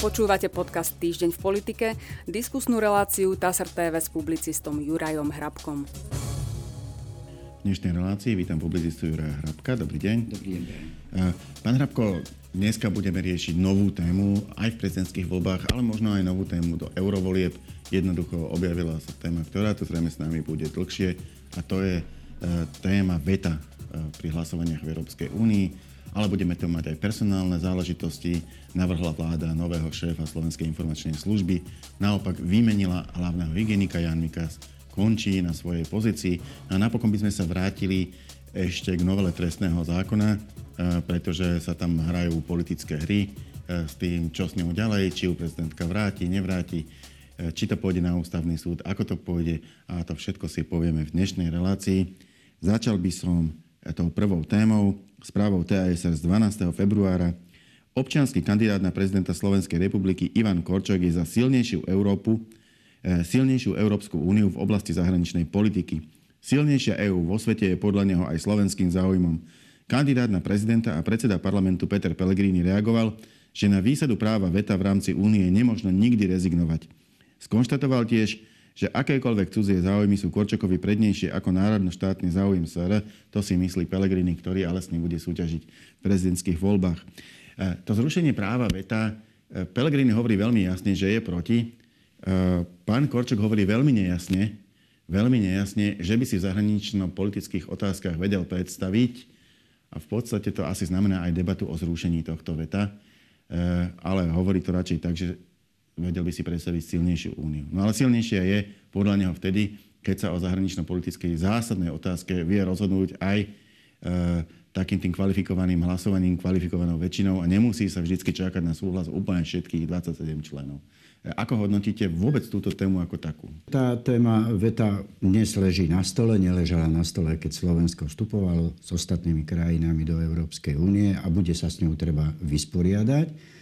Počúvate podcast Týždeň v politike, diskusnú reláciu TASR TV s publicistom Jurajom Hrabkom. V dnešnej relácii vítam publicistu Juraja Hrabka. Dobrý deň. Dobrý deň. Pán Hrabko, dneska budeme riešiť novú tému aj v prezidentských voľbách, ale možno aj novú tému do eurovolieb. Jednoducho objavila sa téma, ktorá tu zrejme s nami bude dlhšie a to je e, téma veta e, pri hlasovaniach v Európskej únii ale budeme to mať aj personálne záležitosti. Navrhla vláda nového šéfa Slovenskej informačnej služby. Naopak vymenila hlavného hygienika Jan Mikas, končí na svojej pozícii. A napokon by sme sa vrátili ešte k novele trestného zákona, e, pretože sa tam hrajú politické hry e, s tým, čo s ňou ďalej, či ju prezidentka vráti, nevráti, e, či to pôjde na ústavný súd, ako to pôjde a to všetko si povieme v dnešnej relácii. Začal by som tou prvou témou správou TASR z 12. februára. Občianský kandidát na prezidenta Slovenskej republiky Ivan Korčok je za silnejšiu Európu, eh, silnejšiu Európsku úniu v oblasti zahraničnej politiky. Silnejšia EÚ vo svete je podľa neho aj slovenským záujmom. Kandidát na prezidenta a predseda parlamentu Peter Pellegrini reagoval, že na výsadu práva veta v rámci únie nemožno nikdy rezignovať. Skonštatoval tiež, že akékoľvek cudzie záujmy sú Korčokovi prednejšie ako národno-štátny záujem SR, to si myslí Pelegrini, ktorý ale s ním bude súťažiť v prezidentských voľbách. E, to zrušenie práva veta, e, Pelegrini hovorí veľmi jasne, že je proti. E, pán Korčok hovorí veľmi nejasne, veľmi nejasne, že by si v zahranično-politických otázkach vedel predstaviť, a v podstate to asi znamená aj debatu o zrušení tohto veta, ale hovorí to radšej tak, že vedel by si predstaviť silnejšiu úniu. No ale silnejšia je podľa neho vtedy, keď sa o zahranično-politickej zásadnej otázke vie rozhodnúť aj e, takým tým kvalifikovaným hlasovaním, kvalifikovanou väčšinou a nemusí sa vždy čakať na súhlas úplne všetkých 27 členov. E, ako hodnotíte vôbec túto tému ako takú? Tá téma veta dnes leží na stole, neležala na stole, keď Slovensko vstupovalo s ostatnými krajinami do Európskej únie a bude sa s ňou treba vysporiadať.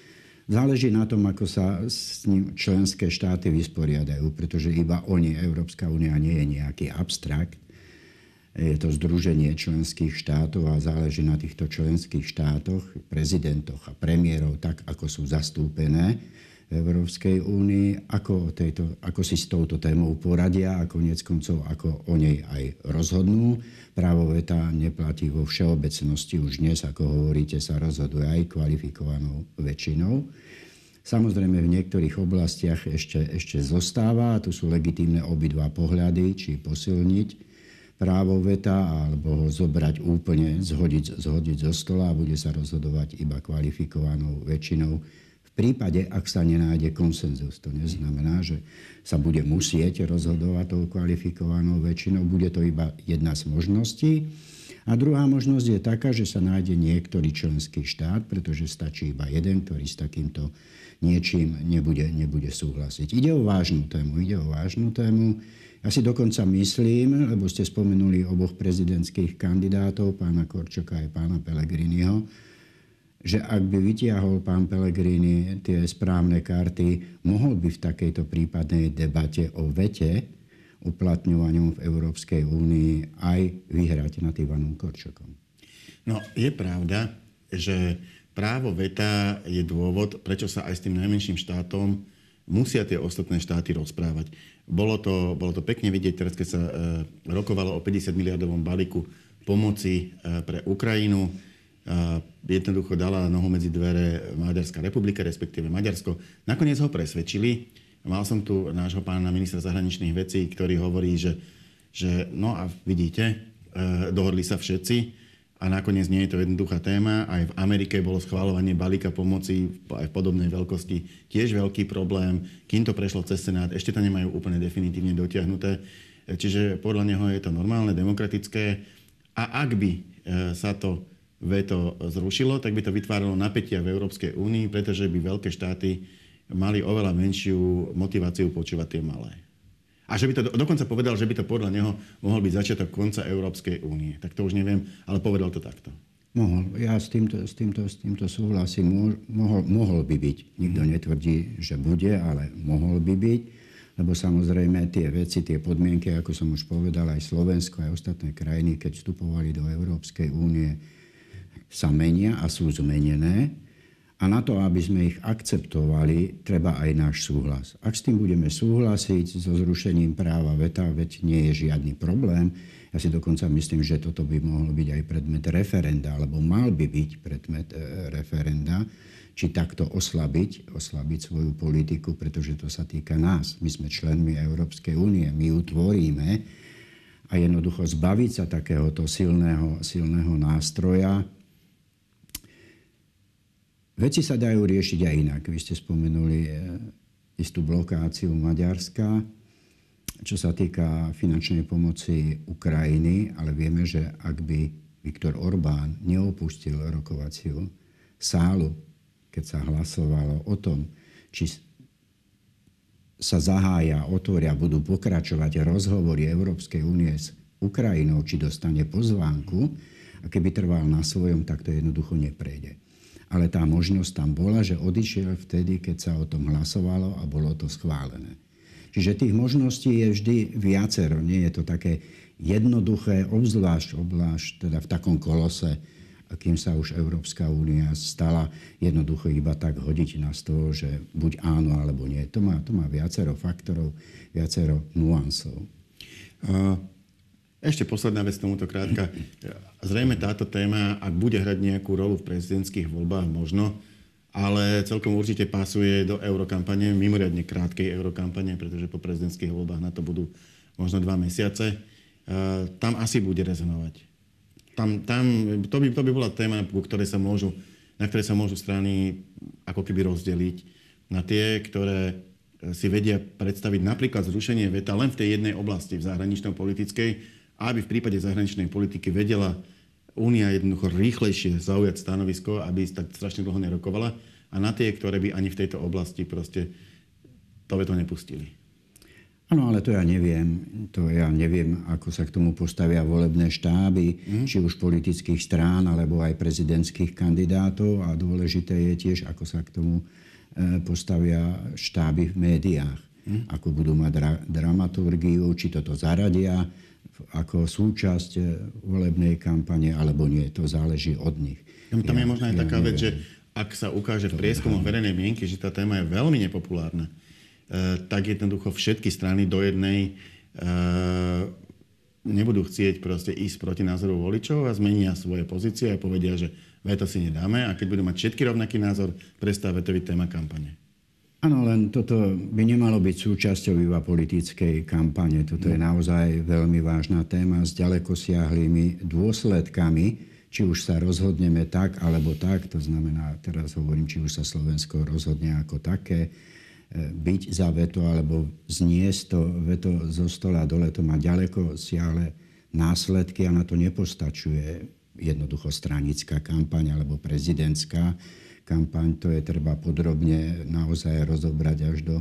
Záleží na tom, ako sa s ním členské štáty vysporiadajú, pretože iba oni, Európska únia, nie je nejaký abstrakt. Je to združenie členských štátov a záleží na týchto členských štátoch, prezidentoch a premiérov, tak ako sú zastúpené Európskej únii, ako, tejto, ako si s touto témou poradia a konec koncov ako o nej aj rozhodnú. Právo veta neplatí vo všeobecnosti už dnes, ako hovoríte, sa rozhoduje aj kvalifikovanou väčšinou. Samozrejme v niektorých oblastiach ešte, ešte zostáva, a tu sú legitímne obidva pohľady, či posilniť právo veta alebo ho zobrať úplne, zhodiť, zhodiť zo stola a bude sa rozhodovať iba kvalifikovanou väčšinou prípade, ak sa nenájde konsenzus. To neznamená, že sa bude musieť rozhodovať tou kvalifikovanou väčšinou. Bude to iba jedna z možností. A druhá možnosť je taká, že sa nájde niektorý členský štát, pretože stačí iba jeden, ktorý s takýmto niečím nebude, nebude súhlasiť. Ide o vážnu tému. Ide o vážnu tému. Ja si dokonca myslím, lebo ste spomenuli oboch prezidentských kandidátov, pána Korčoka aj pána Pelegriniho, že ak by vytiahol pán Pellegrini tie správne karty, mohol by v takejto prípadnej debate o vete uplatňovaniu v Európskej únii aj vyhrať nad Ivanom Korčokom. No, je pravda, že právo veta je dôvod, prečo sa aj s tým najmenším štátom musia tie ostatné štáty rozprávať. Bolo to, bolo to pekne vidieť teraz, keď sa e, rokovalo o 50 miliardovom balíku pomoci e, pre Ukrajinu jednoducho dala nohu medzi dvere Maďarská republika, respektíve Maďarsko. Nakoniec ho presvedčili. Mal som tu nášho pána ministra zahraničných vecí, ktorý hovorí, že, že no a vidíte, e, dohodli sa všetci a nakoniec nie je to jednoduchá téma. Aj v Amerike bolo schváľovanie balíka pomoci aj v podobnej veľkosti tiež veľký problém. Kým to prešlo cez Senát, ešte to nemajú úplne definitívne dotiahnuté. Čiže podľa neho je to normálne, demokratické. A ak by e, sa to veto zrušilo, tak by to vytváralo napätia v Európskej únii, pretože by veľké štáty mali oveľa menšiu motiváciu počúvať tie malé. A že by to dokonca povedal, že by to podľa neho mohol byť začiatok konca Európskej únie. Tak to už neviem, ale povedal to takto. Mohol. Ja s týmto, s týmto, s týmto súhlasím. Mohol, mohol by byť. Nikto netvrdí, že bude, ale mohol by byť. Lebo samozrejme tie veci, tie podmienky, ako som už povedal, aj Slovensko, aj ostatné krajiny, keď vstupovali do Európskej únie, sa menia a sú zmenené. A na to, aby sme ich akceptovali, treba aj náš súhlas. Ak s tým budeme súhlasiť so zrušením práva veta, veď nie je žiadny problém. Ja si dokonca myslím, že toto by mohlo byť aj predmet referenda, alebo mal by byť predmet e, referenda, či takto oslabiť, oslabiť svoju politiku, pretože to sa týka nás. My sme členmi Európskej únie, my ju tvoríme a jednoducho zbaviť sa takéhoto silného, silného nástroja, Veci sa dajú riešiť aj inak. Vy ste spomenuli e, istú blokáciu Maďarska, čo sa týka finančnej pomoci Ukrajiny, ale vieme, že ak by Viktor Orbán neopustil rokovaciu sálu, keď sa hlasovalo o tom, či sa zahája, otvoria, budú pokračovať rozhovory Európskej únie s Ukrajinou, či dostane pozvánku, a keby trval na svojom, tak to jednoducho neprejde ale tá možnosť tam bola, že odišiel vtedy, keď sa o tom hlasovalo a bolo to schválené. Čiže tých možností je vždy viacero. Nie je to také jednoduché, obzvlášť, obzvlášť teda v takom kolose, akým sa už Európska únia stala, jednoducho iba tak hodiť na stôl, že buď áno alebo nie. To má, to má viacero faktorov, viacero nuansov. Uh... Ešte posledná vec tomuto krátka. Zrejme táto téma, ak bude hrať nejakú rolu v prezidentských voľbách, možno, ale celkom určite pasuje do eurokampane, mimoriadne krátkej eurokampane, pretože po prezidentských voľbách na to budú možno dva mesiace. E, tam asi bude rezonovať. Tam, tam, to, by, to by bola téma, ktoré sa môžu, na ktoré sa môžu strany ako keby rozdeliť na tie, ktoré si vedia predstaviť napríklad zrušenie veta len v tej jednej oblasti, v zahranično-politickej, a aby v prípade zahraničnej politiky vedela Únia jednoducho rýchlejšie zaujať stanovisko, aby tak strašne dlho nerokovala a na tie, ktoré by ani v tejto oblasti proste to veto nepustili. Áno, ale to ja neviem. To ja neviem, ako sa k tomu postavia volebné štáby, mm. či už politických strán, alebo aj prezidentských kandidátov. A dôležité je tiež, ako sa k tomu e, postavia štáby v médiách. Mm. Ako budú mať dra- dramaturgiu, či toto zaradia ako súčasť eh, volebnej kampane, alebo nie. To záleží od nich. Tam, tam ja, je možno aj ja taká vec, že ak sa ukáže v prieskumoch verejnej mienky, že tá téma je veľmi nepopulárna, e, tak jednoducho všetky strany do jednej e, nebudú chcieť proste ísť proti názoru voličov a zmenia svoje pozície a povedia, že veto si nedáme a keď budú mať všetky rovnaký názor, prestáva to byť téma kampane. Áno, len toto by nemalo byť súčasťou iba politickej kampane. Toto je naozaj veľmi vážna téma s ďalekosiahlými dôsledkami, či už sa rozhodneme tak alebo tak, to znamená, teraz hovorím, či už sa Slovensko rozhodne ako také, e, byť za veto alebo zniesť to veto zo stola dole, to má ďaleko siahle následky a na to nepostačuje jednoducho stranická kampaň alebo prezidentská kampaň, to je treba podrobne naozaj rozobrať až do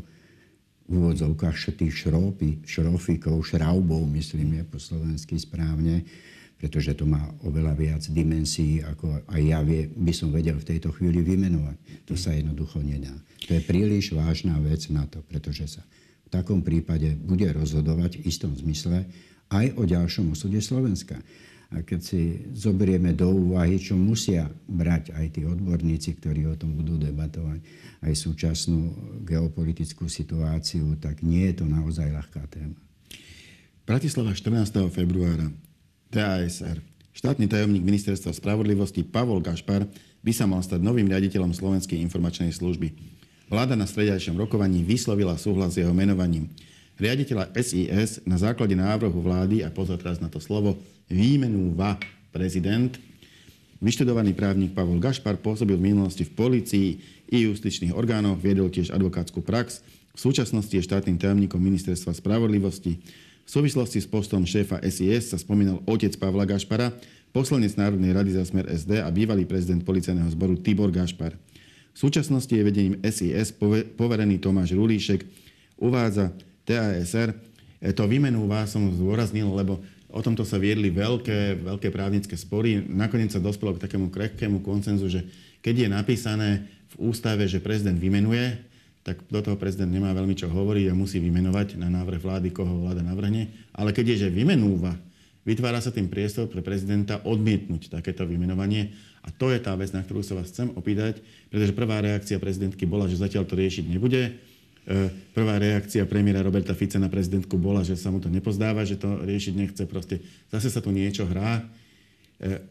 v úvodzovkách tých šrópy, šrofíkov, šraubov, myslím je po slovensky správne, pretože to má oveľa viac dimenzií, ako aj ja vie, by som vedel v tejto chvíli vymenovať. To sa jednoducho nedá. To je príliš vážna vec na to, pretože sa v takom prípade bude rozhodovať v istom zmysle aj o ďalšom osude Slovenska. A keď si zoberieme do úvahy, čo musia brať aj tí odborníci, ktorí o tom budú debatovať, aj súčasnú geopolitickú situáciu, tak nie je to naozaj ľahká téma. Bratislava 14. februára. TASR. Štátny tajomník ministerstva spravodlivosti Pavol Gašpar by sa mal stať novým riaditeľom Slovenskej informačnej služby. Vláda na stredajšom rokovaní vyslovila súhlas s jeho menovaním. Riaditeľa SIS na základe návrhu vlády, a pozor teraz na to slovo, výmenúva prezident. Vyštudovaný právnik Pavol Gašpar pôsobil v minulosti v policii i justičných orgánoch, viedol tiež advokátsku prax. V súčasnosti je štátnym tajomníkom ministerstva spravodlivosti. V súvislosti s postom šéfa SIS sa spomínal otec Pavla Gašpara, poslanec Národnej rady za smer SD a bývalý prezident policajného zboru Tibor Gašpar. V súčasnosti je vedením SIS poverený Tomáš Rulíšek. Uvádza TASR. E, to vymenúva som zdôraznil, lebo O tomto sa viedli veľké, veľké právnické spory. Nakoniec sa dospelo k takému krehkému koncenzu, že keď je napísané v ústave, že prezident vymenuje, tak do toho prezident nemá veľmi čo hovoriť a musí vymenovať na návrh vlády, koho vláda navrhne. Ale keď je, že vymenúva, vytvára sa tým priestor pre prezidenta odmietnúť takéto vymenovanie. A to je tá vec, na ktorú sa vás chcem opýtať, pretože prvá reakcia prezidentky bola, že zatiaľ to riešiť nebude. E, prvá reakcia premiéra Roberta Fica na prezidentku bola, že sa mu to nepozdáva, že to riešiť nechce. Proste zase sa tu niečo hrá. E,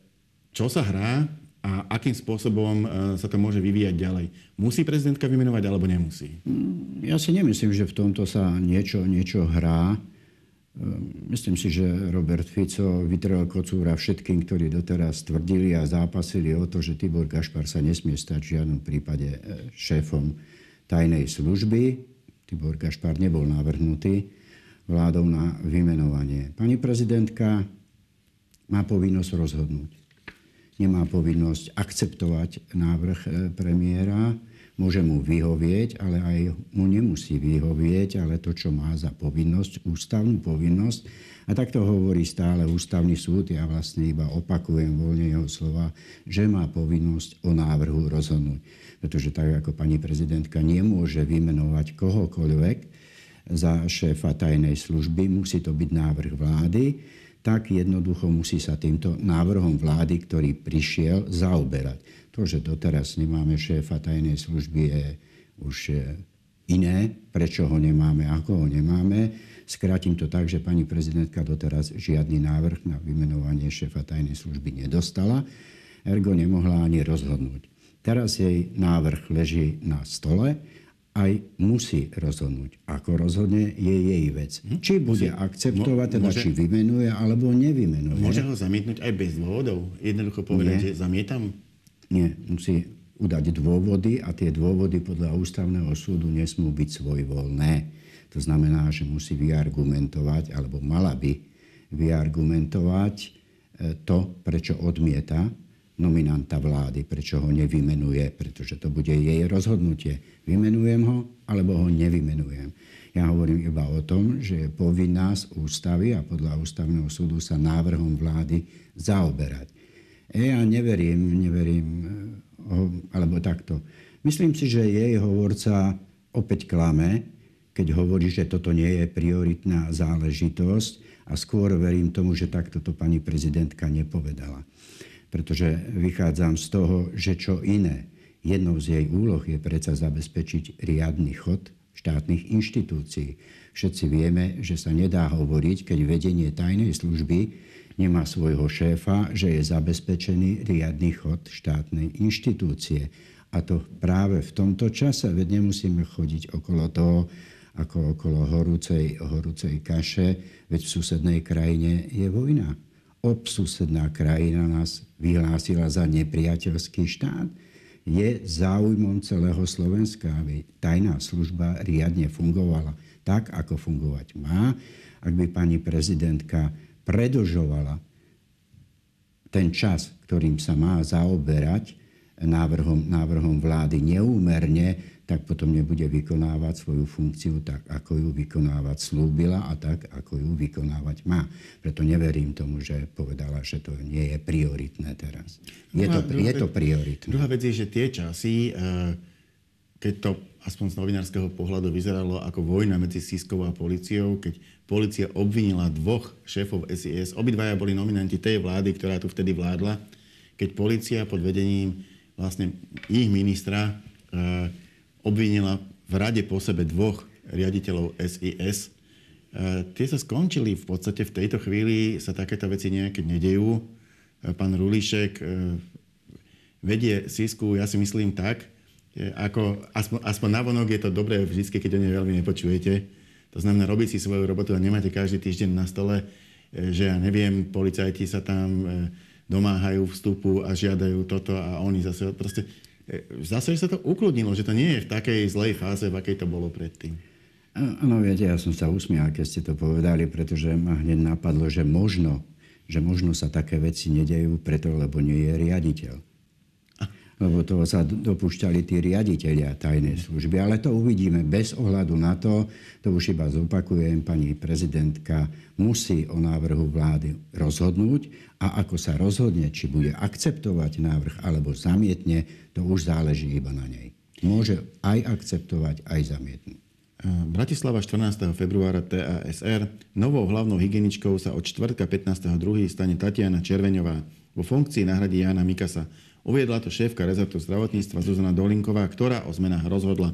čo sa hrá a akým spôsobom e, sa to môže vyvíjať ďalej. Musí prezidentka vymenovať alebo nemusí? Mm, ja si nemyslím, že v tomto sa niečo, niečo hrá. Myslím si, že Robert Fico vytrel kocúra všetkým, ktorí doteraz tvrdili a zápasili o to, že Tibor Gašpar sa nesmie stať v žiadnom prípade šéfom tajnej služby. Tibor Gašpar nebol navrhnutý vládou na vymenovanie. Pani prezidentka má povinnosť rozhodnúť. Nemá povinnosť akceptovať návrh e, premiéra, Môže mu vyhovieť, ale aj mu nemusí vyhovieť, ale to, čo má za povinnosť, ústavnú povinnosť. A tak to hovorí stále ústavný súd. Ja vlastne iba opakujem voľne jeho slova, že má povinnosť o návrhu rozhodnúť. Pretože tak ako pani prezidentka nemôže vymenovať kohokoľvek za šéfa tajnej služby, musí to byť návrh vlády, tak jednoducho musí sa týmto návrhom vlády, ktorý prišiel, zaoberať. To, že doteraz nemáme šéfa tajnej služby, je už iné. Prečo ho nemáme, ako ho nemáme. Skrátim to tak, že pani prezidentka doteraz žiadny návrh na vymenovanie šéfa tajnej služby nedostala, ergo nemohla ani rozhodnúť. Teraz jej návrh leží na stole, aj musí rozhodnúť. Ako rozhodne, je jej vec. Hm? Či bude akceptovať, teda môže, či vymenuje, alebo nevymenuje. Môže ho zamietnúť aj bez dôvodov? Jednoducho povedať, Nie. že zamietam? Nie, musí udať dôvody a tie dôvody podľa ústavného súdu nesmú byť svojvoľné. To znamená, že musí vyargumentovať, alebo mala by vyargumentovať e, to, prečo odmieta nominanta vlády, prečo ho nevymenuje, pretože to bude jej rozhodnutie. Vymenujem ho, alebo ho nevymenujem. Ja hovorím iba o tom, že je povinná z ústavy a podľa ústavného súdu sa návrhom vlády zaoberať. E, ja neverím, neverím, eh, alebo takto. Myslím si, že jej hovorca opäť klame, keď hovorí, že toto nie je prioritná záležitosť a skôr verím tomu, že takto to pani prezidentka nepovedala. Pretože vychádzam z toho, že čo iné. Jednou z jej úloh je predsa zabezpečiť riadny chod štátnych inštitúcií. Všetci vieme, že sa nedá hovoriť, keď vedenie tajnej služby nemá svojho šéfa, že je zabezpečený riadny chod štátnej inštitúcie. A to práve v tomto čase, veď nemusíme chodiť okolo toho, ako okolo horúcej, horúcej kaše, veď v susednej krajine je vojna. Obsusedná krajina nás vyhlásila za nepriateľský štát. Je záujmom celého Slovenska, aby tajná služba riadne fungovala tak, ako fungovať má. Ak by pani prezidentka predlžovala ten čas, ktorým sa má zaoberať návrhom, návrhom vlády neúmerne, tak potom nebude vykonávať svoju funkciu tak, ako ju vykonávať slúbila a tak, ako ju vykonávať má. Preto neverím tomu, že povedala, že to nie je prioritné teraz. Je, to, je to prioritné. Druhá vec je, že tie časy, eh, keď to aspoň z novinárskeho pohľadu vyzeralo ako vojna medzi Siskou a policiou, keď policia obvinila dvoch šéfov SIS. Obidvaja boli nominanti tej vlády, ktorá tu vtedy vládla. Keď policia pod vedením vlastne ich ministra e, obvinila v rade po sebe dvoch riaditeľov SIS. E, tie sa skončili v podstate v tejto chvíli sa takéto veci nejaké nedejú. E, pán Rulišek e, vedie Sisku, ja si myslím tak, ako, aspoň, aspoň navonok je to dobré vždy, keď o nej veľmi nepočujete. To znamená robiť si svoju robotu a nemáte každý týždeň na stole, že ja neviem, policajti sa tam domáhajú vstupu a žiadajú toto a oni zase proste... E, zase sa to ukludnilo, že to nie je v takej zlej fáze, v akej to bolo predtým. Áno, viete, ja som sa usmial, keď ste to povedali, pretože ma hneď napadlo, že možno, že možno sa také veci nedejú preto, lebo nie je riaditeľ lebo toho sa dopúšťali tí riaditeľia tajnej služby. Ale to uvidíme bez ohľadu na to, to už iba zopakujem, pani prezidentka musí o návrhu vlády rozhodnúť a ako sa rozhodne, či bude akceptovať návrh alebo zamietne, to už záleží iba na nej. Môže aj akceptovať, aj zamietnúť. Bratislava 14. februára TASR. Novou hlavnou hygieničkou sa od čtvrtka 15.2. stane Tatiana Červeňová. Vo funkcii nahradí Jana Mikasa. Uviedla to šéfka rezortu zdravotníctva Zuzana Dolinková, ktorá o zmenách rozhodla.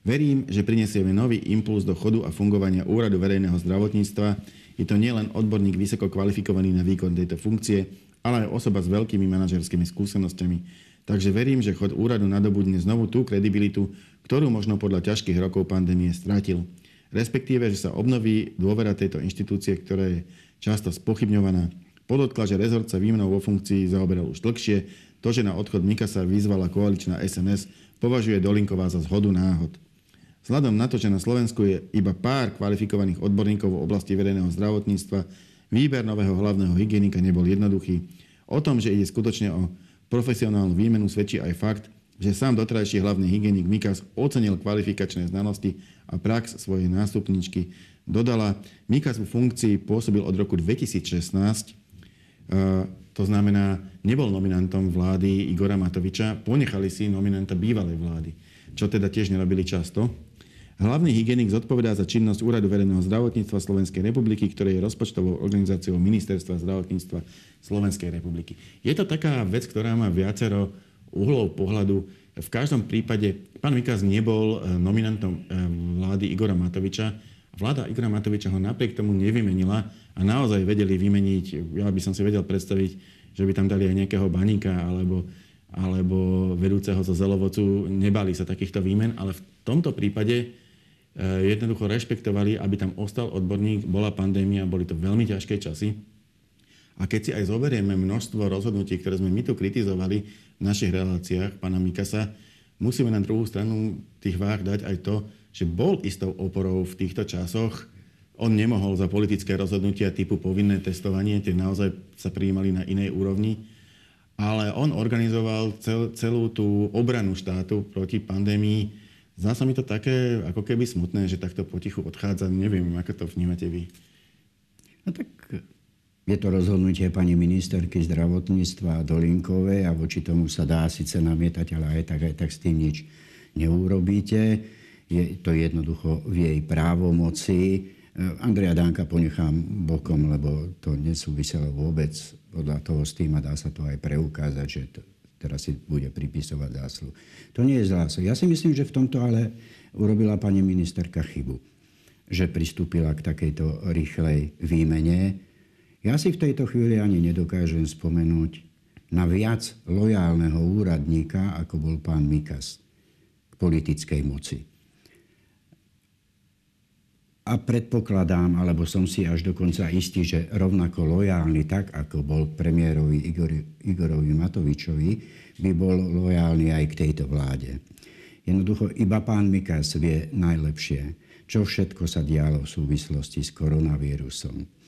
Verím, že prinesieme nový impuls do chodu a fungovania Úradu verejného zdravotníctva. Je to nielen odborník vysoko kvalifikovaný na výkon tejto funkcie, ale aj osoba s veľkými manažerskými skúsenosťami. Takže verím, že chod úradu nadobudne znovu tú kredibilitu, ktorú možno podľa ťažkých rokov pandémie strátil. Respektíve, že sa obnoví dôvera tejto inštitúcie, ktorá je často spochybňovaná. Podotkla, že rezort sa výmnou vo funkcii zaoberal už dlhšie. To, že na odchod Mikasa vyzvala koaličná SNS, považuje Dolinková za zhodu náhod. Vzhľadom na to, že na Slovensku je iba pár kvalifikovaných odborníkov v oblasti verejného zdravotníctva, výber nového hlavného hygienika nebol jednoduchý. O tom, že ide skutočne o profesionálnu výmenu, svedčí aj fakt, že sám doterajší hlavný hygienik Mikas ocenil kvalifikačné znalosti a prax svojej nástupničky. Dodala, Mikas vo funkcii pôsobil od roku 2016, e, to znamená, nebol nominantom vlády Igora Matoviča, ponechali si nominanta bývalej vlády, čo teda tiež nerobili často. Hlavný hygienik zodpovedá za činnosť Úradu verejného zdravotníctva Slovenskej republiky, ktorý je rozpočtovou organizáciou Ministerstva zdravotníctva Slovenskej republiky. Je to taká vec, ktorá má viacero uhlov pohľadu. V každom prípade pán Mikas nebol e, nominantom e, vlády Igora Matoviča. Vláda Igora Matoviča ho napriek tomu nevymenila a naozaj vedeli vymeniť, ja by som si vedel predstaviť, že by tam dali aj nejakého baníka alebo, alebo vedúceho zo Zelovocu. Nebali sa takýchto výmen, ale v tomto prípade e, jednoducho rešpektovali, aby tam ostal odborník, bola pandémia, boli to veľmi ťažké časy. A keď si aj zoberieme množstvo rozhodnutí, ktoré sme my tu kritizovali, v našich reláciách pána Mikasa, musíme na druhú stranu tých váh dať aj to, že bol istou oporou v týchto časoch. On nemohol za politické rozhodnutia typu povinné testovanie, tie naozaj sa prijímali na inej úrovni, ale on organizoval cel, celú tú obranu štátu proti pandémii. Zdá sa mi to také ako keby smutné, že takto potichu odchádza. Neviem, ako to vnímate vy. No tak je to rozhodnutie pani ministerky zdravotníctva Dolinkovej a voči tomu sa dá síce namietať, ale aj tak, aj tak s tým nič neurobíte. Je to jednoducho v jej právomoci. Andrea Danka ponechám bokom, lebo to nesúviselo vôbec podľa toho s tým a dá sa to aj preukázať, že to, teraz si bude pripisovať zásluh. To nie je zásluh. Ja si myslím, že v tomto ale urobila pani ministerka chybu, že pristúpila k takejto rýchlej výmene ja si v tejto chvíli ani nedokážem spomenúť na viac lojálneho úradníka, ako bol pán Mikas k politickej moci. A predpokladám, alebo som si až dokonca istý, že rovnako lojálny tak, ako bol premiérovi Igor, Igorovi Matovičovi, by bol lojálny aj k tejto vláde. Jednoducho iba pán Mikas vie najlepšie, čo všetko sa dialo v súvislosti s koronavírusom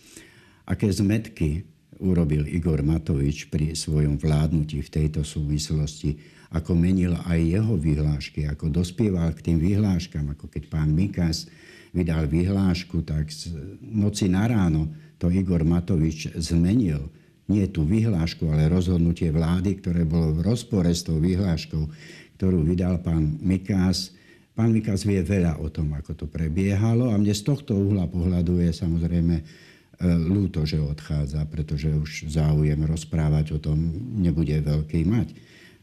aké zmetky urobil Igor Matovič pri svojom vládnutí v tejto súvislosti, ako menil aj jeho vyhlášky, ako dospieval k tým vyhláškam, ako keď pán Mikas vydal vyhlášku, tak z noci na ráno to Igor Matovič zmenil. Nie tú vyhlášku, ale rozhodnutie vlády, ktoré bolo v rozpore s tou vyhláškou, ktorú vydal pán Mikas. Pán Mikas vie veľa o tom, ako to prebiehalo a mne z tohto uhla pohľadu je samozrejme E, ľúto, že odchádza, pretože už záujem rozprávať o tom nebude veľký mať.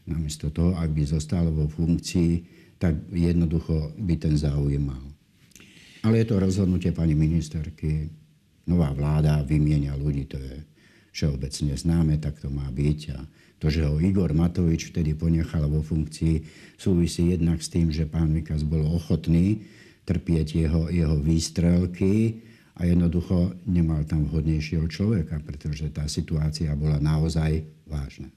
Namiesto toho, ak by zostal vo funkcii, tak jednoducho by ten záujem mal. Ale je to rozhodnutie pani ministerky. Nová vláda vymienia ľudí, to je všeobecne známe, tak to má byť. A to, že ho Igor Matovič vtedy ponechal vo funkcii, súvisí jednak s tým, že pán Mikas bol ochotný trpieť jeho, jeho výstrelky, a jednoducho nemal tam vhodnejšieho človeka, pretože tá situácia bola naozaj vážna.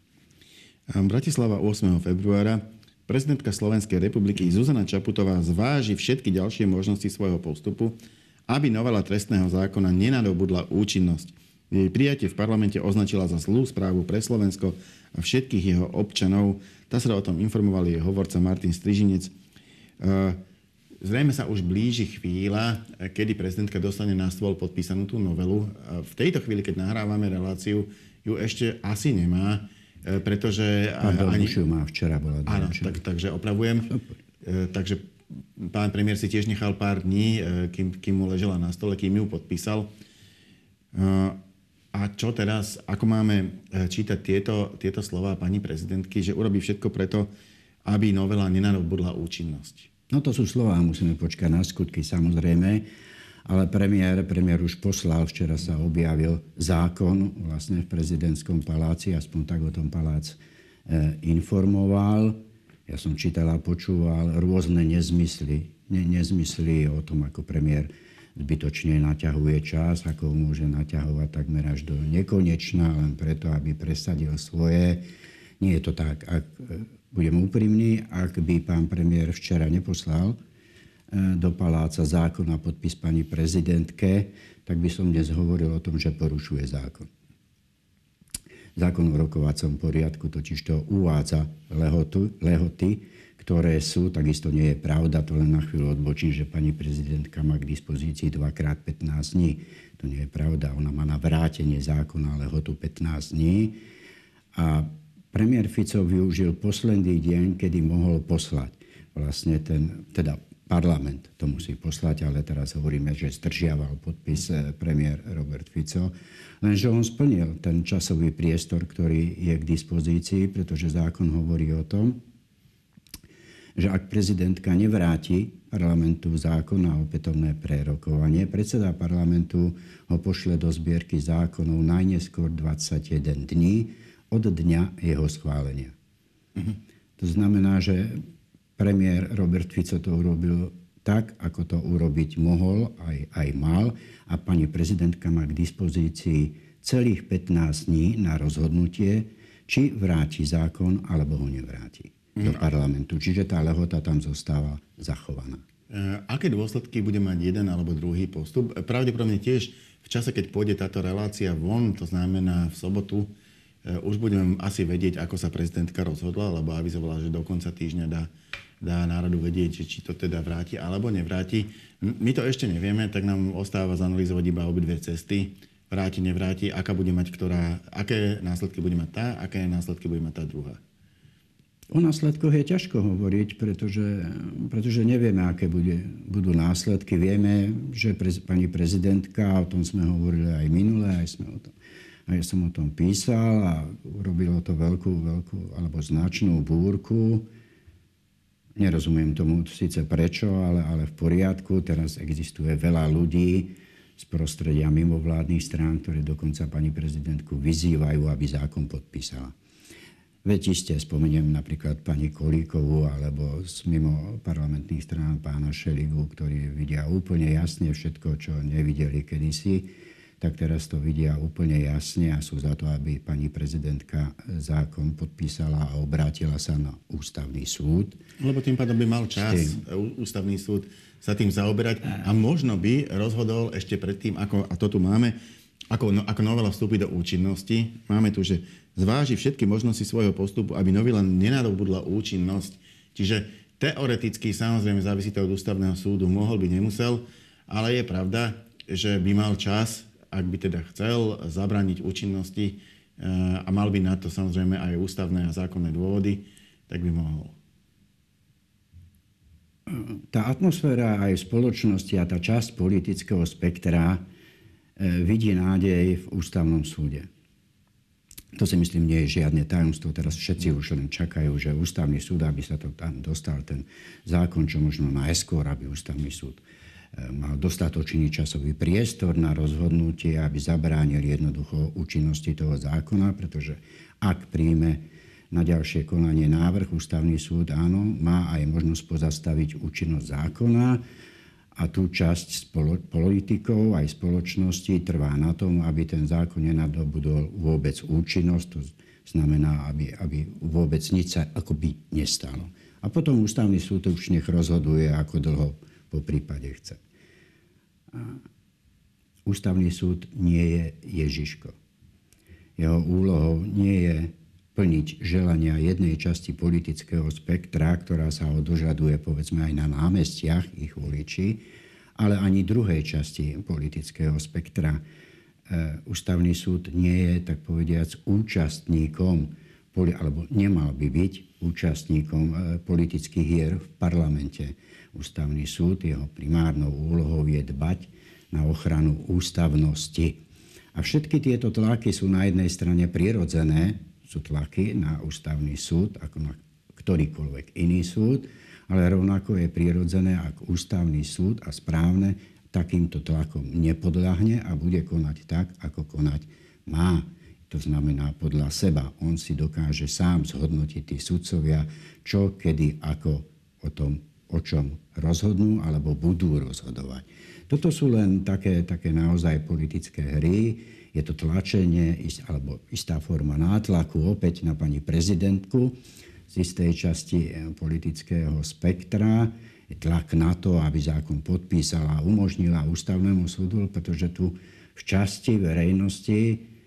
Bratislava 8. februára prezidentka Slovenskej republiky Zuzana Čaputová zváži všetky ďalšie možnosti svojho postupu, aby novela trestného zákona nenadobudla účinnosť. Jej prijatie v parlamente označila za zlú správu pre Slovensko a všetkých jeho občanov. Tá sa o tom informovali hovorca Martin Strižinec. Zrejme sa už blíži chvíľa, kedy prezidentka dostane na stôl podpísanú tú novelu. V tejto chvíli, keď nahrávame reláciu, ju ešte asi nemá, e, pretože... Pardon, ani... má, včera bola. Áno, tak, takže opravujem. E, takže pán premiér si tiež nechal pár dní, kým, kým mu ležela na stole, kým ju podpísal. A čo teraz, ako máme čítať tieto, tieto slova pani prezidentky, že urobí všetko preto, aby novela nenadobudla účinnosť? No to sú slova, musíme počkať na skutky samozrejme. Ale premiér, premiér už poslal, včera sa objavil zákon vlastne v prezidentskom paláci, aspoň tak o tom palác e, informoval. Ja som čítal a počúval rôzne nezmysly, ne, nezmysly o tom, ako premiér zbytočne naťahuje čas, ako môže naťahovať takmer až do nekonečna, len preto, aby presadil svoje. Nie je to tak. Ak e, budem úprimný, ak by pán premiér včera neposlal do paláca zákon na podpis pani prezidentke, tak by som dnes hovoril o tom, že porušuje zákon. Zákon o rokovacom poriadku totiž to uvádza lehotu, lehoty, ktoré sú, takisto nie je pravda, to len na chvíľu odbočím, že pani prezidentka má k dispozícii 2x15 dní. To nie je pravda, ona má na vrátenie zákona lehotu 15 dní. A premiér Fico využil posledný deň, kedy mohol poslať vlastne ten, teda parlament to musí poslať, ale teraz hovoríme, že zdržiaval podpis eh, premiér Robert Fico. Lenže on splnil ten časový priestor, ktorý je k dispozícii, pretože zákon hovorí o tom, že ak prezidentka nevráti parlamentu zákon na opätovné prerokovanie, predseda parlamentu ho pošle do zbierky zákonov najneskôr 21 dní od dňa jeho schválenia. Mm-hmm. To znamená, že Premiér Robert Fico to urobil tak, ako to urobiť mohol, aj, aj mal. A pani prezidentka má k dispozícii celých 15 dní na rozhodnutie, či vráti zákon, alebo ho nevráti do mm. parlamentu. Čiže tá lehota tam zostáva zachovaná. E, aké dôsledky bude mať jeden alebo druhý postup? Pravdepodobne tiež v čase, keď pôjde táto relácia von, to znamená v sobotu, e, už budeme asi vedieť, ako sa prezidentka rozhodla, lebo avizovala, že do konca týždňa dá dá národu vedieť, že či to teda vráti alebo nevráti. My to ešte nevieme, tak nám ostáva zanalizovať iba obidve cesty. Vráti, nevráti, aká bude mať ktorá, aké následky bude mať tá, aké následky bude mať tá druhá. O následkoch je ťažko hovoriť, pretože, pretože nevieme, aké bude, budú následky. Vieme, že prez, pani prezidentka, o tom sme hovorili aj minule, aj, sme o tom, aj som o tom písal a urobilo to veľkú, veľkú alebo značnú búrku. Nerozumiem tomu síce prečo, ale, ale v poriadku. Teraz existuje veľa ľudí z prostredia mimovládnych strán, ktoré dokonca pani prezidentku vyzývajú, aby zákon podpísala. Veď iste spomeniem napríklad pani Kolíkovú alebo z mimo parlamentných strán pána Šeligu, ktorí vidia úplne jasne všetko, čo nevideli kedysi tak teraz to vidia úplne jasne a sú za to, aby pani prezidentka zákon podpísala a obrátila sa na ústavný súd. Lebo tým pádom by mal čas tým... ústavný súd sa tým zaoberať a možno by rozhodol ešte predtým, ako, a to tu máme, ako, no, ako novela vstúpi do účinnosti. Máme tu, že zváži všetky možnosti svojho postupu, aby novela nenadobudla účinnosť. Čiže teoreticky, samozrejme, závisí to od ústavného súdu, mohol by, nemusel, ale je pravda, že by mal čas ak by teda chcel zabrániť účinnosti eh, a mal by na to samozrejme aj ústavné a zákonné dôvody, tak by mohol. Tá atmosféra aj spoločnosti a tá časť politického spektra eh, vidí nádej v ústavnom súde. To si myslím, nie je žiadne tajomstvo. Teraz všetci už len čakajú, že ústavný súd, aby sa to tam dostal, ten zákon, čo možno najskôr, aby ústavný súd mal dostatočný časový priestor na rozhodnutie, aby zabránil jednoducho účinnosti toho zákona, pretože ak príjme na ďalšie konanie návrh, ústavný súd áno, má aj možnosť pozastaviť účinnosť zákona a tú časť spolo- politikov aj spoločnosti trvá na tom, aby ten zákon nenadobudol vôbec účinnosť, to znamená, aby, aby vôbec nič sa akoby nestalo. A potom ústavný súd už nech rozhoduje, ako dlho po prípade chce. Ústavný súd nie je Ježiško. Jeho úlohou nie je plniť želania jednej časti politického spektra, ktorá sa ho dožaduje povedzme aj na námestiach ich voliči, ale ani druhej časti politického spektra. E, ústavný súd nie je, tak povediac, účastníkom alebo nemal by byť účastníkom e, politických hier v parlamente. Ústavný súd, jeho primárnou úlohou je dbať na ochranu ústavnosti. A všetky tieto tlaky sú na jednej strane prirodzené, sú tlaky na ústavný súd, ako na ktorýkoľvek iný súd, ale rovnako je prirodzené, ak ústavný súd a správne takýmto tlakom nepodľahne a bude konať tak, ako konať má. To znamená podľa seba. On si dokáže sám zhodnotiť tí sudcovia, čo, kedy, ako o tom, o čom rozhodnú alebo budú rozhodovať. Toto sú len také, také naozaj politické hry. Je to tlačenie alebo istá forma nátlaku opäť na pani prezidentku z istej časti eh, politického spektra. Je tlak na to, aby zákon podpísala a umožnila ústavnému súdu, pretože tu v časti verejnosti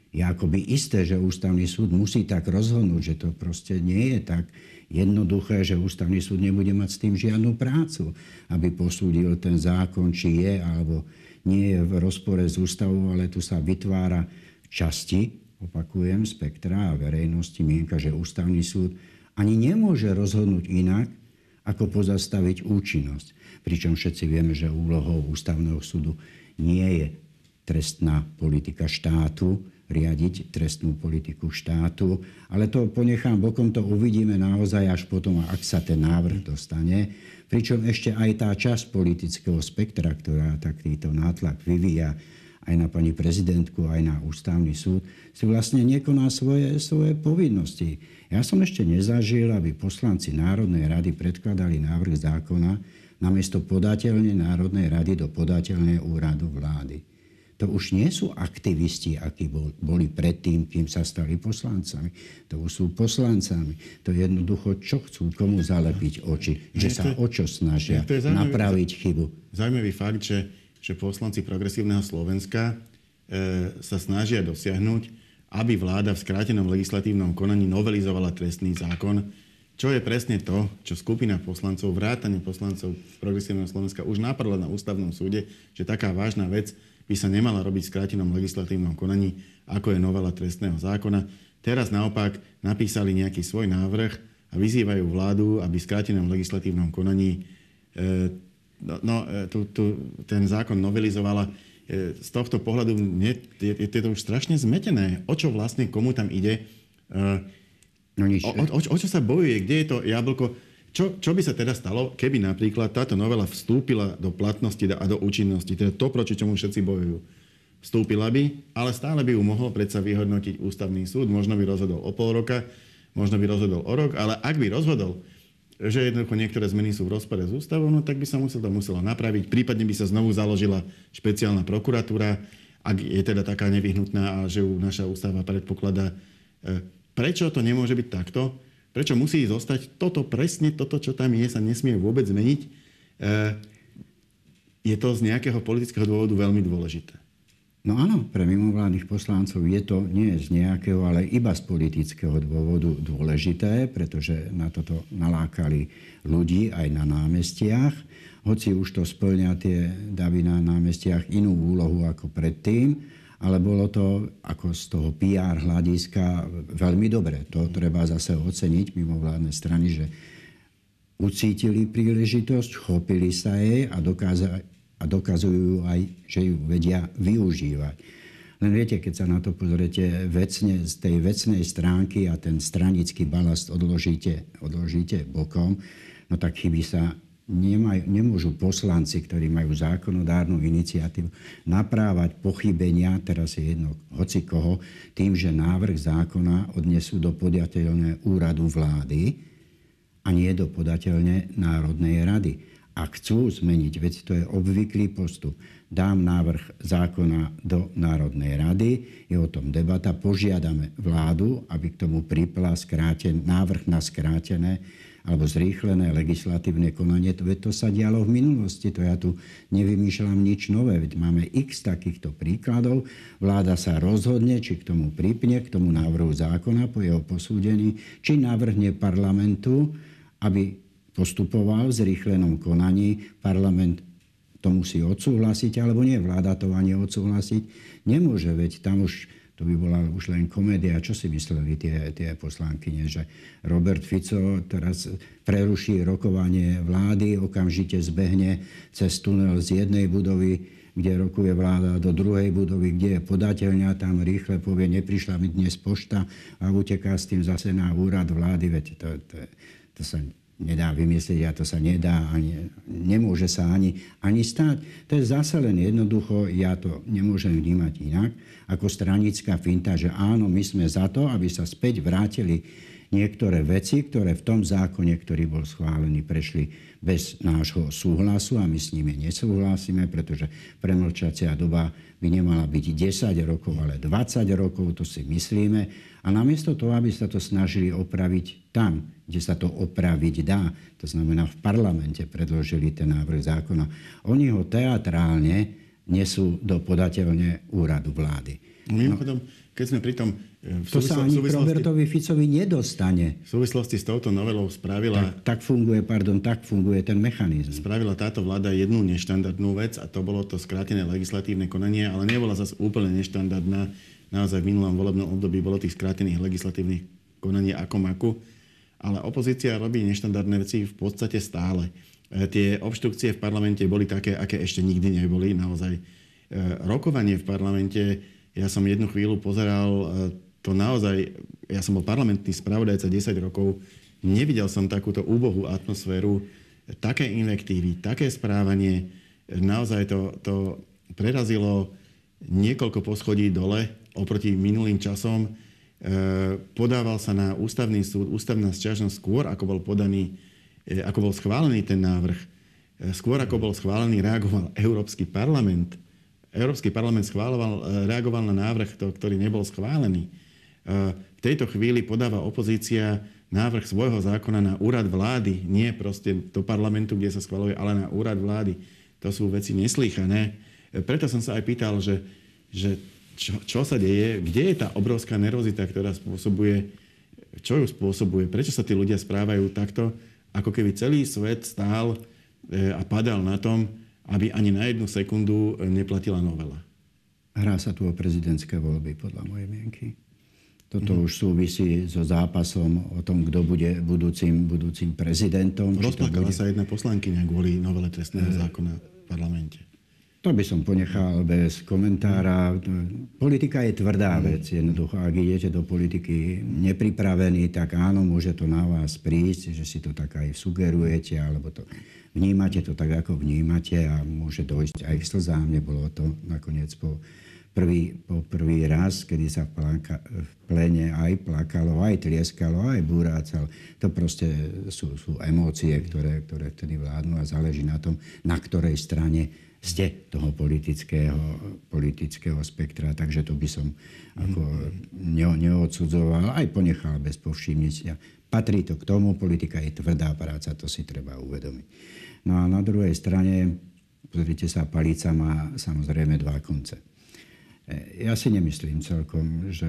je akoby isté, že ústavný súd musí tak rozhodnúť, že to proste nie je tak jednoduché, že ústavný súd nebude mať s tým žiadnu prácu, aby posúdil ten zákon, či je alebo nie je v rozpore s ústavou, ale tu sa vytvára časti, opakujem, spektra a verejnosti mienka, že ústavný súd ani nemôže rozhodnúť inak, ako pozastaviť účinnosť. Pričom všetci vieme, že úlohou ústavného súdu nie je trestná politika štátu, riadiť trestnú politiku štátu. Ale to ponechám bokom, to uvidíme naozaj až potom, ak sa ten návrh dostane. Pričom ešte aj tá časť politického spektra, ktorá takýto nátlak vyvíja aj na pani prezidentku, aj na ústavný súd, si vlastne nekoná svoje, svoje povinnosti. Ja som ešte nezažil, aby poslanci Národnej rady predkladali návrh zákona namiesto podateľne Národnej rady do podateľne úradu vlády to už nie sú aktivisti, akí boli predtým, kým sa stali poslancami. To už sú poslancami. To je jednoducho, čo chcú, komu zalepiť oči. Že sa o čo snažia napraviť chybu. Zaujímavý fakt, že, že poslanci progresívneho Slovenska e, sa snažia dosiahnuť, aby vláda v skrátenom legislatívnom konaní novelizovala trestný zákon, čo je presne to, čo skupina poslancov, vrátane poslancov progresívneho Slovenska už napadla na ústavnom súde, že taká vážna vec by sa nemala robiť v skrátenom legislatívnom konaní, ako je novela trestného zákona. Teraz naopak napísali nejaký svoj návrh a vyzývajú vládu, aby v skrátenom legislatívnom konaní e, no, no, e, tu, tu, ten zákon novelizovala. E, z tohto pohľadu je, je, je to už strašne zmetené. O čo vlastne komu tam ide? No nič. O, o, o čo sa bojuje? Kde je to jablko? Čo, čo by sa teda stalo, keby napríklad táto novela vstúpila do platnosti a do účinnosti, teda to, proti čomu všetci bojujú? Vstúpila by, ale stále by ju mohol predsa vyhodnotiť ústavný súd, možno by rozhodol o pol roka, možno by rozhodol o rok, ale ak by rozhodol, že jednoducho niektoré zmeny sú v rozpore s ústavou, no tak by sa musel to muselo napraviť. Prípadne by sa znovu založila špeciálna prokuratúra, ak je teda taká nevyhnutná a že ju naša ústava predpokladá. E, prečo to nemôže byť takto? Prečo musí zostať toto presne, toto, čo tam je, sa nesmie vôbec zmeniť? E, je to z nejakého politického dôvodu veľmi dôležité. No áno, pre mimovládnych poslancov je to nie z nejakého, ale iba z politického dôvodu dôležité, pretože na toto nalákali ľudí aj na námestiach. Hoci už to splňa tie davy na námestiach inú úlohu ako predtým, ale bolo to ako z toho PR hľadiska veľmi dobre. To treba zase oceniť mimo vládne strany, že ucítili príležitosť, chopili sa jej a, dokáza, a dokazujú aj, že ju vedia využívať. Len viete, keď sa na to pozriete vecne, z tej vecnej stránky a ten stranický balast odložíte, odložíte bokom, no tak chyby sa nemaj, nemôžu poslanci, ktorí majú zákonodárnu iniciatívu, naprávať pochybenia, teraz je jedno hoci koho, tým, že návrh zákona odnesú do podateľné úradu vlády a nie do podateľne Národnej rady. Ak chcú zmeniť vec, to je obvyklý postup. Dám návrh zákona do Národnej rady, je o tom debata, požiadame vládu, aby k tomu pripla skráten, návrh na skrátené alebo zrýchlené legislatívne konanie, to, to sa dialo v minulosti, to ja tu nevymýšľam nič nové, veď máme x takýchto príkladov, vláda sa rozhodne, či k tomu pripne, k tomu návrhu zákona po jeho posúdení, či navrhne parlamentu, aby postupoval v zrýchlenom konaní, parlament to musí odsúhlasiť, alebo nie, vláda to ani odsúhlasiť nemôže, veď tam už to by bola už len komédia. Čo si mysleli tie, tie poslankyne, že Robert Fico teraz preruší rokovanie vlády, okamžite zbehne cez tunel z jednej budovy, kde rokuje vláda, do druhej budovy, kde je podateľňa, tam rýchle povie, neprišla mi dnes pošta a uteká s tým zase na úrad vlády. Veď to, to, to sa nedá vymyslieť a to sa nedá, ani, nemôže sa ani, ani stať. To je zase len jednoducho, ja to nemôžem vnímať inak, ako stranická finta, že áno, my sme za to, aby sa späť vrátili niektoré veci, ktoré v tom zákone, ktorý bol schválený, prešli bez nášho súhlasu a my s nimi nesúhlasíme, pretože premlčacia doba by nemala byť 10 rokov, ale 20 rokov, to si myslíme. A namiesto toho, aby sa to snažili opraviť tam, kde sa to opraviť dá, to znamená v parlamente predložili ten návrh zákona, oni ho teatrálne nesú do podateľne úradu vlády. Mimochodom, keď sme pri tom... E, v to sa ani Robertovi Ficovi nedostane. V súvislosti s touto novelou spravila... Tak, tak funguje, pardon, tak funguje ten mechanizmus. Spravila táto vláda jednu neštandardnú vec a to bolo to skrátené legislatívne konanie, ale nebola zase úplne neštandardná. Naozaj v minulom volebnom období bolo tých skrátených legislatívnych konaní ako maku. Ale opozícia robí neštandardné veci v podstate stále. E, tie obštrukcie v parlamente boli také, aké ešte nikdy neboli. Naozaj e, rokovanie v parlamente ja som jednu chvíľu pozeral e, to naozaj, ja som bol parlamentný spravodajca 10 rokov, nevidel som takúto úbohú atmosféru, také invektívy, také správanie, naozaj to, to prerazilo niekoľko poschodí dole oproti minulým časom. E, podával sa na ústavný súd, ústavná sťažnosť skôr, ako bol podaný, e, ako bol schválený ten návrh. Skôr ako bol schválený, reagoval Európsky parlament Európsky parlament schváloval, e, reagoval na návrh, ktorý nebol schválený. E, v tejto chvíli podáva opozícia návrh svojho zákona na úrad vlády, nie proste do parlamentu, kde sa schvaluje, ale na úrad vlády. To sú veci neslýchané. E, preto som sa aj pýtal, že, že čo, čo sa deje, kde je tá obrovská nervozita, ktorá spôsobuje, čo ju spôsobuje, prečo sa tí ľudia správajú takto, ako keby celý svet stál a padal na tom, aby ani na jednu sekundu neplatila novela. Hrá sa tu o prezidentské voľby, podľa mojej mienky. Toto mm. už súvisí so zápasom o tom, kto bude budúcim, budúcim prezidentom. Rozplakala bude... sa jedna poslankyňa kvôli novele trestného zákona v parlamente. To by som ponechal bez komentára. Politika je tvrdá vec. Jednoducho, ak idete do politiky nepripravený, tak áno, môže to na vás prísť, že si to tak aj sugerujete, alebo to vnímate to tak, ako vnímate a môže dojsť aj k slzám. Nebolo to nakoniec po prvý, po prvý raz, kedy sa v, plánka, v plene aj plakalo, aj tlieskalo, aj búrácal. To proste sú, sú emócie, ktoré, ktoré vtedy vládnu a záleží na tom, na ktorej strane ste toho politického, politického spektra, takže to by som ako ne, neodsudzoval, aj ponechal bez povšimnutia. Patrí to k tomu, politika je tvrdá práca, to si treba uvedomiť. No a na druhej strane, pozrite sa, palica má samozrejme dva konce. Ja si nemyslím celkom, že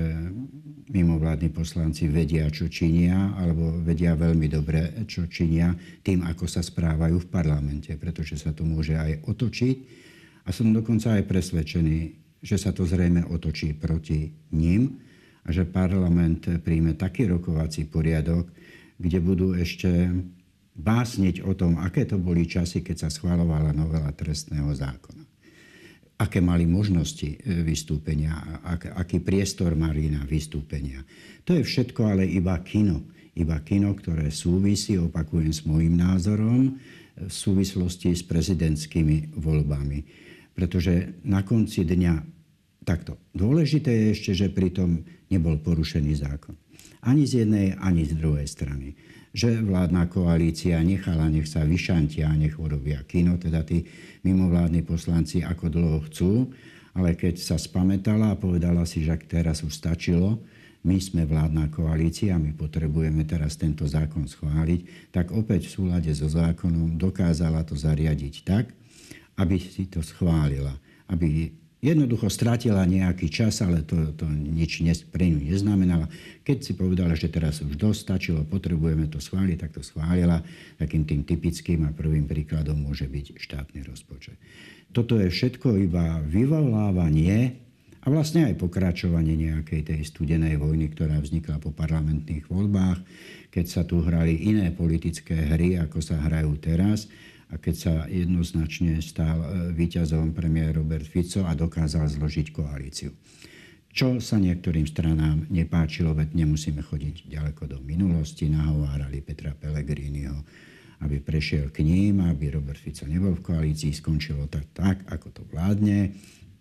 mimovládni poslanci vedia, čo činia, alebo vedia veľmi dobre, čo činia tým, ako sa správajú v parlamente, pretože sa to môže aj otočiť. A som dokonca aj presvedčený, že sa to zrejme otočí proti ním a že parlament príjme taký rokovací poriadok, kde budú ešte básniť o tom, aké to boli časy, keď sa schválovala novela trestného zákona aké mali možnosti e, vystúpenia, ak, aký priestor mali na vystúpenia. To je všetko ale iba kino. Iba kino, ktoré súvisí, opakujem s môjim názorom, v súvislosti s prezidentskými voľbami. Pretože na konci dňa takto. Dôležité je ešte, že pritom nebol porušený zákon. Ani z jednej, ani z druhej strany že vládna koalícia nechala, nech sa vyšantia, nech urobia kino, teda tí mimovládni poslanci ako dlho chcú, ale keď sa spametala a povedala si, že teraz už stačilo, my sme vládna koalícia, my potrebujeme teraz tento zákon schváliť, tak opäť v súlade so zákonom dokázala to zariadiť tak, aby si to schválila. Aby Jednoducho stratila nejaký čas, ale to, to nič pre ňu neznamenala. Keď si povedala, že teraz už dosť stačilo, potrebujeme to schváliť, tak to schválila. Takým tým typickým a prvým príkladom môže byť štátny rozpočet. Toto je všetko iba vyvolávanie a vlastne aj pokračovanie nejakej tej studenej vojny, ktorá vznikla po parlamentných voľbách, keď sa tu hrali iné politické hry, ako sa hrajú teraz a keď sa jednoznačne stal e, víťazom premiér Robert Fico a dokázal zložiť koalíciu. Čo sa niektorým stranám nepáčilo, veď nemusíme chodiť ďaleko do minulosti, nahovárali Petra Pellegriniho, aby prešiel k ním, aby Robert Fico nebol v koalícii, skončilo to tak, ako to vládne,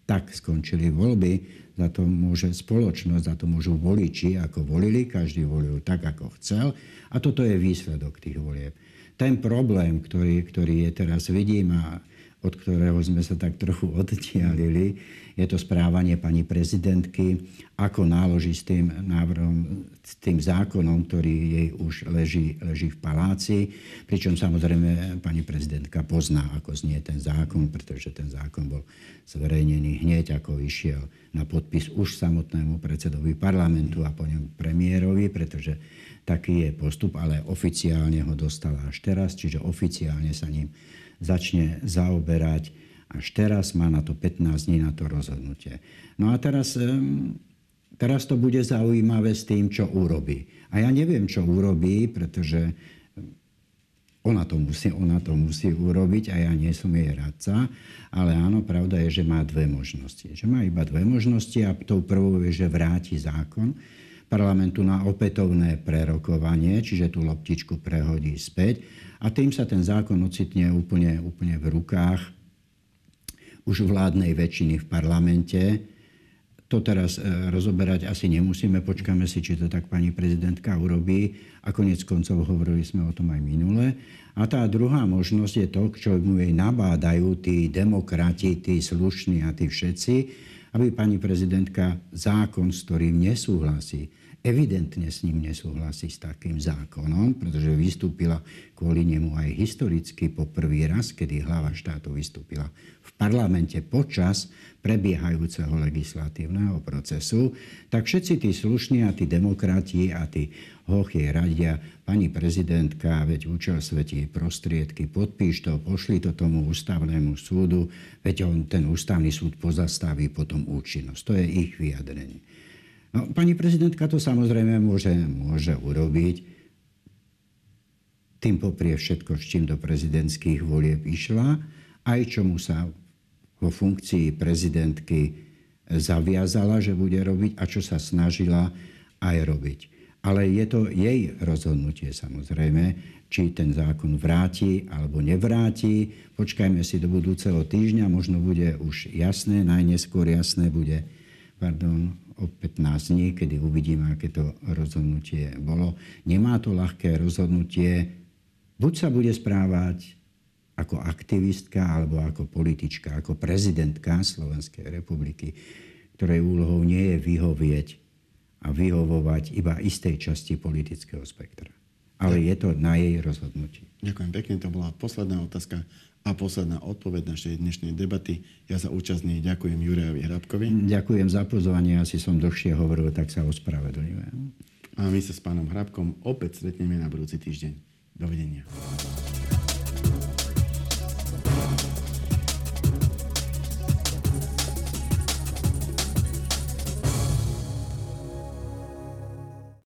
tak skončili voľby, za to môže spoločnosť, za to môžu voliči, ako volili, každý volil tak, ako chcel. A toto je výsledok tých volieb ten problém, ktorý, ktorý je teraz vidím a od ktorého sme sa tak trochu oddialili, je to správanie pani prezidentky, ako náloží s tým návrhom, s tým zákonom, ktorý jej už leží, leží v paláci. Pričom samozrejme pani prezidentka pozná, ako znie ten zákon, pretože ten zákon bol zverejnený hneď, ako išiel na podpis už samotnému predsedovi parlamentu a po ňom premiérovi, pretože taký je postup, ale oficiálne ho dostala až teraz, čiže oficiálne sa ním začne zaoberať až teraz, má na to 15 dní na to rozhodnutie. No a teraz, teraz to bude zaujímavé s tým, čo urobí. A ja neviem, čo urobí, pretože ona to musí, ona to musí urobiť a ja nie som jej radca, ale áno, pravda je, že má dve možnosti. Že má iba dve možnosti a tou prvou je, že vráti zákon, parlamentu na opätovné prerokovanie, čiže tú loptičku prehodí späť a tým sa ten zákon ocitne úplne, úplne v rukách už vládnej väčšiny v parlamente. To teraz e, rozoberať asi nemusíme, počkáme si, či to tak pani prezidentka urobí. A konec koncov hovorili sme o tom aj minule. A tá druhá možnosť je to, čo mu jej nabádajú tí demokrati, tí slušní a tí všetci, aby pani prezidentka zákon, s ktorým nesúhlasí, evidentne s ním nesúhlasí s takým zákonom, pretože vystúpila kvôli nemu aj historicky po prvý raz, kedy hlava štátu vystúpila v parlamente počas prebiehajúceho legislatívneho procesu, tak všetci tí slušní a tí demokrati a tí hochy radia, pani prezidentka, veď účel svetí prostriedky, podpíš to, pošli to tomu ústavnému súdu, veď on ten ústavný súd pozastaví potom účinnosť. To je ich vyjadrenie. No, pani prezidentka to samozrejme môže, môže urobiť. Tým poprie všetko, s čím do prezidentských volieb išla, aj čomu sa vo funkcii prezidentky zaviazala, že bude robiť a čo sa snažila aj robiť. Ale je to jej rozhodnutie samozrejme, či ten zákon vráti alebo nevráti. Počkajme si do budúceho týždňa, možno bude už jasné, najneskôr jasné bude pardon, o 15 dní, kedy uvidíme, aké to rozhodnutie bolo. Nemá to ľahké rozhodnutie. Buď sa bude správať ako aktivistka alebo ako politička, ako prezidentka Slovenskej republiky, ktorej úlohou nie je vyhovieť a vyhovovať iba istej časti politického spektra. Ale je to na jej rozhodnutí. Ďakujem pekne, to bola posledná otázka a posledná odpoveď našej dnešnej debaty. Ja za účastný ďakujem Jurajovi Hrabkovi. Ďakujem za pozvanie, asi som dlhšie hovoril, tak sa ospravedlňujem. A my sa s pánom Hrabkom opäť stretneme na budúci týždeň. Dovidenia.